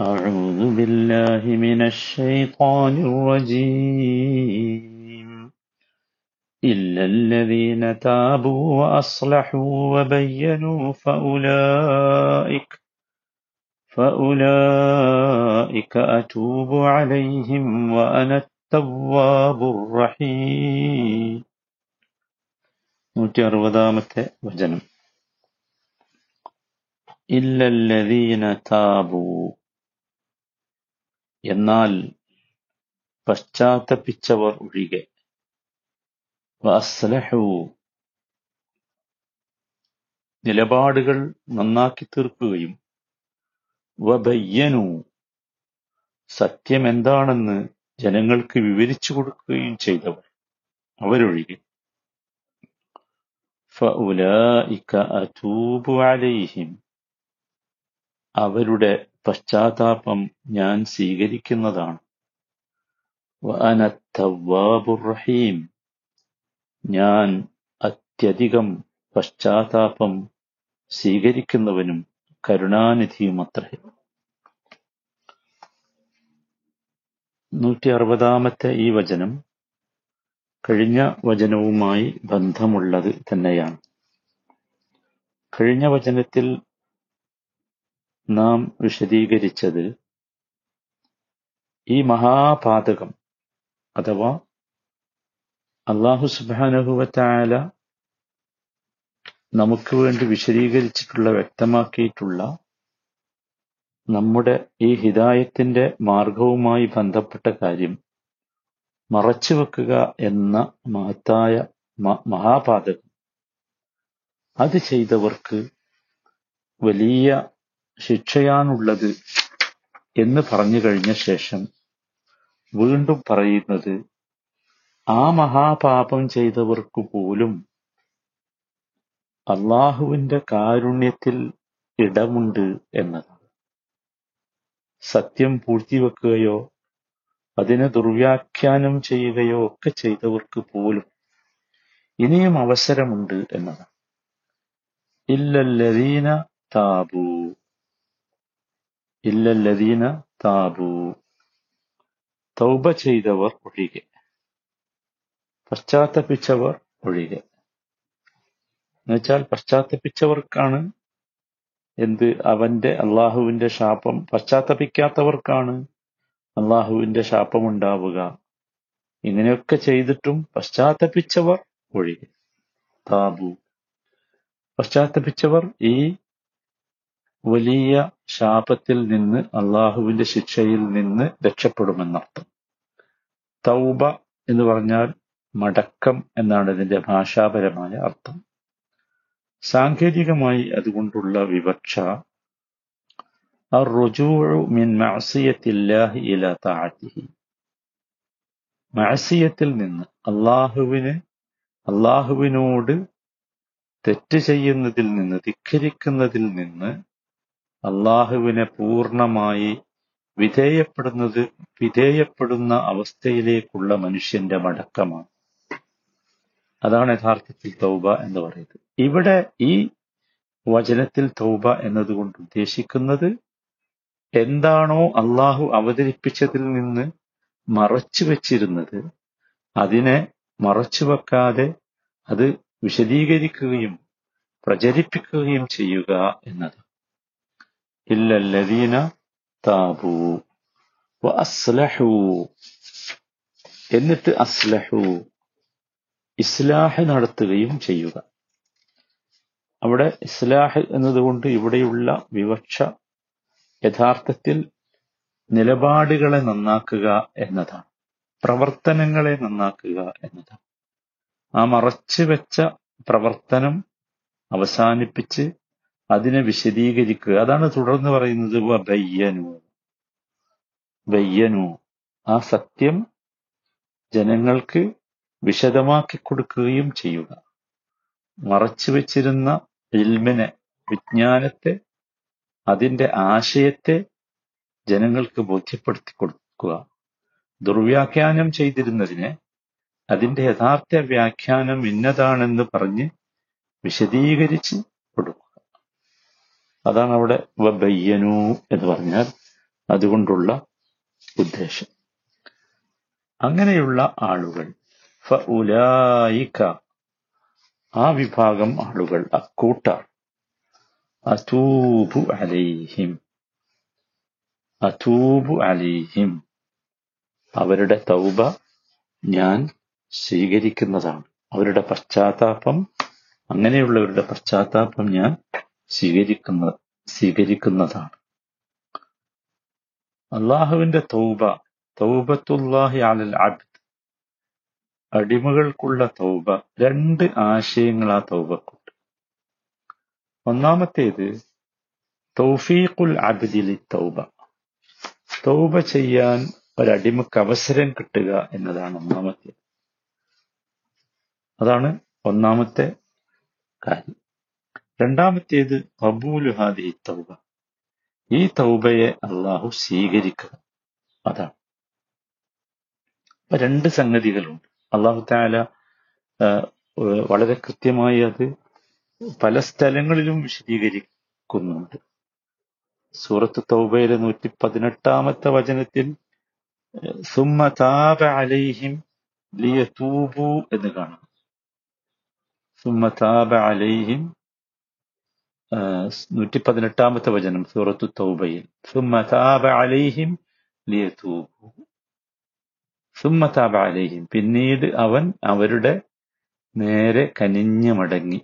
أعوذ بالله من الشيطان الرجيم إلا الذين تابوا وأصلحوا وبينوا فأولئك فأولئك أتوب عليهم وأنا التواب الرحيم നൂറ്റി അറുപതാമത്തെ വചനം ഇല്ലല്ലദീന താബൂ എന്നാൽ പശ്ചാത്തപിച്ചവർ ഒഴികെ. നിലപാടുകൾ നന്നാക്കി തീർക്കുകയും വബയ്യനു. സത്യം എന്താണെന്ന് ജനങ്ങൾക്ക് വിവരിച്ചു കൊടുക്കുകയും ചെയ്തവർ അവരൊഴികെ. അലൈഹിം. അവരുടെ പശ്ചാത്താപം ഞാൻ സ്വീകരിക്കുന്നതാണ്. വഅന റഹീം. ഞാൻ അത്യധികം പശ്ചാത്താപം സ്വീകരിക്കുന്നവനും കരുണാനിധിയുമത്രേ. നൂറ്റി അറുപതാമത്തെ ഈ വചനം കഴിഞ്ഞ വചനവുമായി ബന്ധമുള്ളത് തന്നെയാണ്. കഴിഞ്ഞ വചനത്തിൽ നാം വിശദീകരിച്ചത് ഈ മഹാപാതകം അഥവാ അള്ളാഹു സുബാനഹുവത്തായാല നമുക്ക് വേണ്ടി വിശദീകരിച്ചിട്ടുള്ള വ്യക്തമാക്കിയിട്ടുള്ള നമ്മുടെ ഈ ഹിതായത്തിന്റെ മാർഗവുമായി ബന്ധപ്പെട്ട കാര്യം മറച്ചുവെക്കുക എന്ന മഹത്തായ മഹാപാതകം. അത് ചെയ്തവർക്ക് വലിയ ശിക്ഷയാണുള്ളത് എന്ന് പറഞ്ഞു കഴിഞ്ഞ ശേഷം വീണ്ടും പറയുന്നത് ആ മഹാപാപം ചെയ്തവർക്ക് പോലും അള്ളാഹുവിന്റെ കാരുണ്യത്തിൽ ഇടമുണ്ട് എന്നതാണ്. സത്യം പൂഴ്ത്തിവെക്കുകയോ അതിനെ ദുർവ്യാഖ്യാനം ചെയ്യുകയോ ഒക്കെ ചെയ്തവർക്ക് പോലും ഇനിയും അവസരമുണ്ട് എന്നതാണ്. ഇല്ലല്ലദീന താബൂ. ഇല്ലല്ലദീന താബൂ. തൗബ ചെയ്തവർ ഒഴികെ. പശ്ചാത്തപിച്ചവർ ഒഴികെ. എന്നുവെച്ചാൽ പശ്ചാത്തപിച്ചവർക്കാണ് എന്ത്? അവന്റെ അള്ളാഹുവിന്റെ ശാപം. പശ്ചാത്തപിക്കാത്തവർക്കാണ് അള്ളാഹുവിന്റെ ശാപമുണ്ടാവുക. ഇങ്ങനെയൊക്കെ ചെയ്തിട്ടും പശ്ചാത്തപിച്ചവർ ഒഴികെ. താബു. പശ്ചാത്തപിച്ചവർ ഈ വലിയ ശാപത്തിൽ നിന്ന് അള്ളാഹുവിന്റെ ശിക്ഷയിൽ നിന്ന് രക്ഷപ്പെടുമെന്നർത്ഥം. തൗബ എന്ന് പറഞ്ഞാൽ മടക്കം എന്നാണ് ഇതിന്റെ ഭാഷാപരമായ അർത്ഥം. സാങ്കേതികമായി അതുകൊണ്ടുള്ള വിവക്ഷ മാസിയത്തിൽ നിന്ന് അള്ളാഹുവിന് അള്ളാഹുവിനോട് തെറ്റ് ചെയ്യുന്നതിൽ നിന്ന് തിക്കരിക്കുന്നതിൽ നിന്ന് അള്ളാഹുവിനെ പൂർണമായി വിധേയപ്പെടുന്നത് വിധേയപ്പെടുന്ന അവസ്ഥയിലേക്കുള്ള മനുഷ്യന്റെ മടക്കമാണ്. അതാണ് യഥാർത്ഥത്തിൽ തൗബ എന്ന് പറയുന്നത്. ഇവിടെ ഈ വചനത്തിൽ തൗബ എന്നതുകൊണ്ട് ഉദ്ദേശിക്കുന്നത് എന്താണോ അള്ളാഹു അവതരിപ്പിച്ചതിൽ നിന്ന് മറച്ചു വച്ചിരുന്നത് അതിനെ മറച്ചു വെക്കാതെ അത് വിശദീകരിക്കുകയും പ്രചരിപ്പിക്കുകയും ചെയ്യുക എന്നത് الذين താബു അസ്ലഹു എന്നിട്ട് അസ്ലഹു. ഇസ്ലാഹ് നടത്തുകയും ചെയ്യുക. അവിടെ ഇസ്ലാഹ് എന്നതുകൊണ്ട് ഇവിടെയുള്ള വിവക്ഷ യഥാർത്ഥത്തിൽ നിലപാടുകളെ നന്നാക്കുക എന്നതാണ്. പ്രവർത്തനങ്ങളെ നന്നാക്കുക എന്നതാണ്. ആ മറച്ചു വെച്ച പ്രവർത്തനം അവസാനിപ്പിച്ച് അതിനെ വിശദീകരിക്കുക. അതാണ് തുടർന്ന് പറയുന്നത് വയ്യനു. വയ്യനു. ആ സത്യം ജനങ്ങൾക്ക് വിശദമാക്കി കൊടുക്കുകയും ചെയ്യുക. മറച്ചു വെച്ചിരുന്ന ഇൽമിനെ വിജ്ഞാനത്തെ അതിന്റെ ആശയത്തെ ജനങ്ങൾക്ക് ബോധ്യപ്പെടുത്തി കൊടുക്കുക. ദുർവ്യാഖ്യാനം ചെയ്തിരുന്നതിനെ അതിന്റെ യഥാർത്ഥ വ്യാഖ്യാനം ഇന്നതാണെന്ന് പറഞ്ഞ് വിശദീകരിച്ച് കൊടുക്കുക. അതാണ് അവിടെ വബയ്യനു എന്ന് പറഞ്ഞാൽ അതുകൊണ്ടുള്ള ഉദ്ദേശം. അങ്ങനെയുള്ള ആളുകൾ ഫഉലായിക ആ വിഭാഗം ആളുകൾ അക്കൂട്ടാർ അതൂബു അലൈഹിം അതൂബു അലൈഹിം അവരുടെ തൗബ ഞാൻ സ്വീകരിക്കുന്നതാണ്. അവരുടെ പശ്ചാത്താപം അങ്ങനെയുള്ളവരുടെ പശ്ചാത്താപം ഞാൻ സ്വീകരിക്കുന്ന സ്വീകരിക്കുന്നതാണ്. അള്ളാഹുവിന്റെ തൗബ തൗബത്തുല്ലാഹി അലൽ അബ്ദ്. അടിമകൾക്കുള്ള തൗബ രണ്ട് ആശയങ്ങൾ ആ തൗബക്കുണ്ട്. ഒന്നാമത്തേത് തൗഫീഖുൽ അബ്ദിലി തൗബ. തൗബ ചെയ്യാൻ ഒരടിമക്ക് അവസരം കിട്ടുക എന്നതാണ് ഒന്നാമത്തേത്. അതാണ് ഒന്നാമത്തെ കാര്യം. രണ്ടാമത്തേത് കബൂലു ഹാദി തൗബ. ഈ തൗബയെ അള്ളാഹു സ്വീകരിക്കുക. അതാണ്. രണ്ട് സംഗതികളുണ്ട്. അള്ളാഹു താല വളരെ കൃത്യമായി അത് പല സ്ഥലങ്ങളിലും വിശദീകരിക്കുന്നുണ്ട്. സൂറത്ത് തൗബയിലെ നൂറ്റി പതിനെട്ടാമത്തെ വചനത്തിൽ സുമ്മ താപ അലൈഹിം ലിയതൂബു എന്ന് കാണാം. സുമ്മ താപ അലൈഹിം നൂറ്റി പതിനെട്ടാമത്തെ വചനം സൂറത്തു തൗബയിൽ. സുമ്മ താപ അലൈഹിം ലിയതൂബു. അലൈഹിം. പിന്നീട് അവൻ അവരുടെ നേരെ കനിഞ്ഞു മടങ്ങി.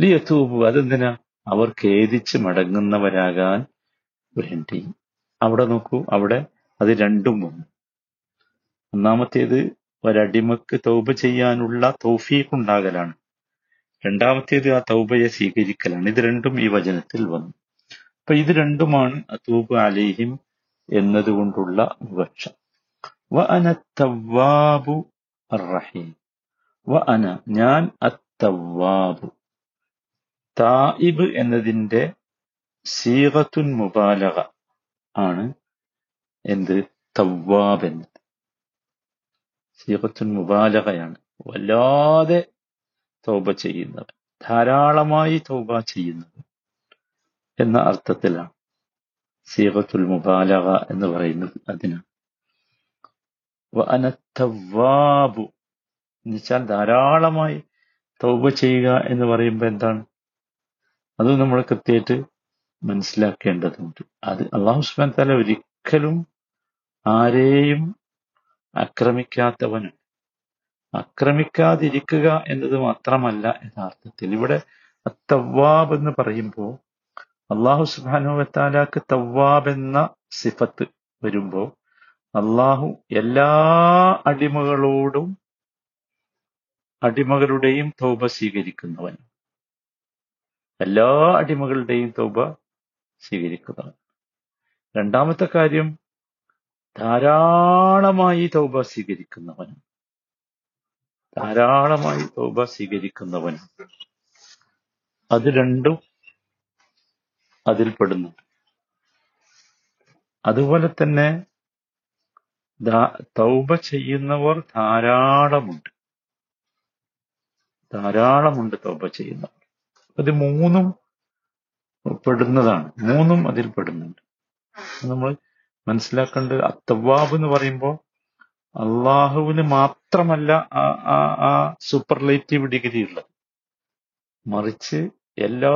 ലിയതൂബു അതെന്തിനാ? അവർ ഖേദിച്ച് മടങ്ങുന്നവരാകാൻ വേണ്ടി. അവിടെ നോക്കൂ അവിടെ അത് രണ്ടും വന്നു. ഒന്നാമത്തേത് ഒരടിമക്ക് തൗബ ചെയ്യാനുള്ള തൗഫീഖ് ഉണ്ടാകലാണ് രണ്ടാമത്തേത് ആ തൗബയെ സ്വീകരിക്കലാണ്. ഇത് രണ്ടും ഈ വചനത്തിൽ വന്നു. അപ്പൊ ഇത് രണ്ടുമാണ് അതൂബ് അലേഹിം എന്നതുകൊണ്ടുള്ള വിവക്ഷ. വ അന റഹീം വ അന ഞാൻ അത്തവാബു തായിബ് എന്നതിന്റെ സീറത്തുൻ മുബാലക ആണ് എന്ത്? തവ്വാബ് എന്നത്. സീറത്തുൻ മുബാലകയാണ് വല്ലാതെ തൗബ ചെയ്യുന്നവൻ. ധാരാളമായി തൗബ ചെയ്യുന്നവൻ എന്ന അർത്ഥത്തിലാണ് സീറത്തുൽ മുബാലക എന്ന് പറയുന്നത് അതിനാണ് എന്നുവെച്ചാൽ ധാരാളമായി തൗബ ചെയ്യുക എന്ന് പറയുമ്പോൾ എന്താണ്? അത് നമ്മൾ കൃത്യമായിട്ട് മനസ്സിലാക്കേണ്ടതുണ്ട്. അത് അള്ളാഹു സുബാൻ തല ഒരിക്കലും ആരെയും ആക്രമിക്കാത്തവനാണ് ആക്രമിക്കാതിരിക്കുക എന്നത് മാത്രമല്ല യഥാർത്ഥത്തിൽ ഇവിടെ തവ്വാബ് എന്ന് പറയുമ്പോൾ അള്ളാഹു സുബാനുവത്താലാക്ക് തവ്വാബ് എന്ന സിഫത്ത് വരുമ്പോൾ അള്ളാഹു എല്ലാ അടിമകളോടും അടിമകളുടെയും തൗബ സ്വീകരിക്കുന്നവൻ. എല്ലാ അടിമകളുടെയും തൗബ സ്വീകരിക്കുന്നവൻ. രണ്ടാമത്തെ കാര്യം ധാരാളമായി തൗബ സ്വീകരിക്കുന്നവൻ. ധാരാളമായി തൗബ സ്വീകരിക്കുന്നവൻ അത് രണ്ടും അതിൽപ്പെടുന്നു. അതുപോലെ തന്നെ തൗബ ചെയ്യുന്നവർ ധാരാളമുണ്ട്. ധാരാളമുണ്ട് തൗബ ചെയ്യുന്നവർ. അത് മൂന്നും പെടുന്നതാണ്. മൂന്നും അതിൽ പെടുന്നുണ്ട് നമ്മൾ മനസ്സിലാക്കേണ്ടത് അത്തവാബ് എന്ന് പറയുമ്പോൾ അള്ളാഹുവിന് മാത്രമല്ല ആ സൂപ്പർലേറ്റീവ് ഡിഗ്രി ഉള്ളത്. മറിച്ച് എല്ലാ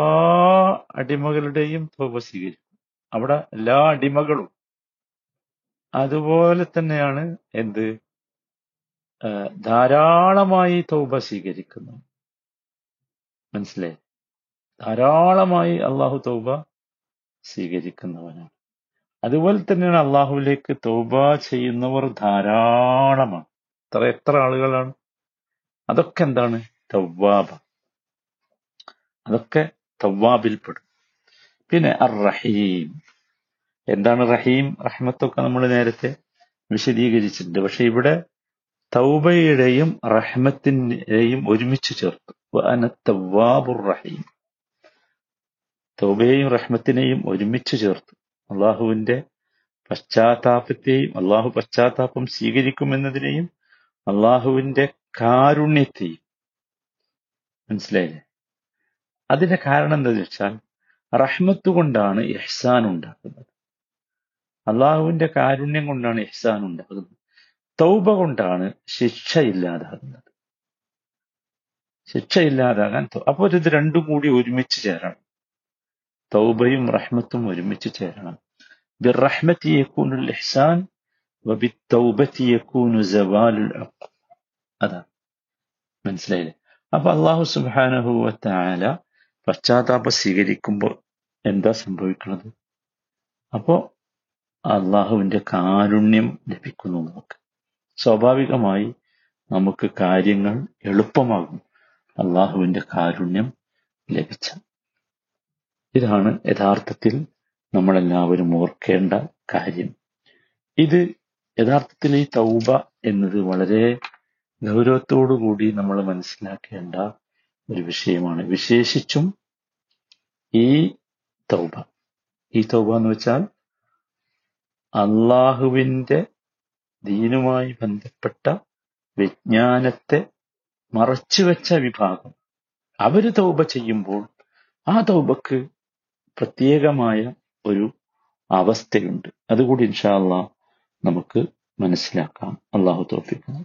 അടിമകളുടെയും തോപ സ്വീകരിക്കും. അവിടെ എല്ലാ അടിമകളും. അതുപോലെ തന്നെയാണ് എന്ത്? ധാരാളമായി തൗബ സ്വീകരിക്കുന്നു. മനസ്സിലായി? ധാരാളമായി അള്ളാഹു തൗബ സ്വീകരിക്കുന്നവനാണ്. അതുപോലെ തന്നെയാണ് അള്ളാഹുവിലേക്ക് തൗബ ചെയ്യുന്നവർ ധാരാളമാണ്. എത്ര എത്ര ആളുകളാണ്? അതൊക്കെ എന്താണ്? തവ്വാബ അതൊക്കെ തവ്വാബിൽപ്പെടും പിന്നെ അർ റഹീം എന്താണ് റഹീം? റഹ്മത്തൊക്കെ നമ്മൾ നേരത്തെ വിശദീകരിച്ചിട്ടുണ്ട്. പക്ഷെ ഇവിടെ തൗബയുടെയും റഹ്മത്തിന്റെയും ഒരുമിച്ച് ചേർത്തു. തവ്വാബുർ റഹീം തൗബയെയും റഹ്മത്തിനെയും ഒരുമിച്ച് ചേർത്തു. അള്ളാഹുവിന്റെ പശ്ചാത്താപത്തെയും അള്ളാഹു പശ്ചാത്താപം സ്വീകരിക്കുമെന്നതിനെയും അള്ളാഹുവിന്റെ കാരുണ്യത്തെയും. മനസ്സിലായില്ലേ? അതിന്റെ കാരണം എന്താണെന്ന് വെച്ചാൽ റഹ്മത്ത് കൊണ്ടാണ് ഇഹ്സാൻ ഉണ്ടാക്കുന്നത് അള്ളാഹുവിന്റെ കാരുണ്യം കൊണ്ടാണ് ഇഹ്സാൻ ഉണ്ടാകുന്നത്. തൗബ കൊണ്ടാണ് ശിക്ഷ ഇല്ലാതാകുന്നത് ശിക്ഷ ഇല്ലാതാകാൻ അപ്പോൾ ഇത് രണ്ടും കൂടി ഒരുമിച്ച് ചേരണം. തൗബയും റഹ്മത്തും ഒരുമിച്ച് ചേരണം. ബിറഹ്മത്തി യക്കൂനുൽ ഇഹ്സാൻ വബിത്തൗബത്തി യക്കൂനു സവാലുൽ അഖ്. അതാണ് മനസ്സിലായില്ലേ? അപ്പൊ അള്ളാഹു സുബാനഹുല പശ്ചാത്താപം സ്വീകരിക്കുമ്പോൾ എന്താ സംഭവിക്കുന്നത്? അപ്പോ അള്ളാഹുവിന്റെ കാരുണ്യം ലഭിക്കുന്നു നമുക്ക്. സ്വാഭാവികമായി നമുക്ക് കാര്യങ്ങൾ എളുപ്പമാകും. അള്ളാഹുവിന്റെ കാരുണ്യം ലഭിച്ച ഇതാണ് യഥാർത്ഥത്തിൽ നമ്മളെല്ലാവരും ഓർക്കേണ്ട കാര്യം. ഇത് യഥാർത്ഥത്തിൽ ഈ തൗബ എന്നത് വളരെ ഗൗരവത്തോടുകൂടി നമ്മൾ മനസ്സിലാക്കേണ്ട ഒരു വിഷയമാണ്. വിശേഷിച്ചും ഈ തൗബ. ഈ തൗബ എന്ന് വെച്ചാൽ അള്ളാഹുവിന്റെ ദീനുമായി ബന്ധപ്പെട്ട വിജ്ഞാനത്തെ മറച്ചുവെച്ച വിഭാഗം. അവർ തൗബ ചെയ്യുമ്പോൾ ആ തൗബക്ക് പ്രത്യേകമായ ഒരു അവസ്ഥയുണ്ട്. അതുകൂടി ഇൻഷാ അള്ളാഹ് നമുക്ക് മനസ്സിലാക്കാം. അള്ളാഹു തോഫിക്കുന്നു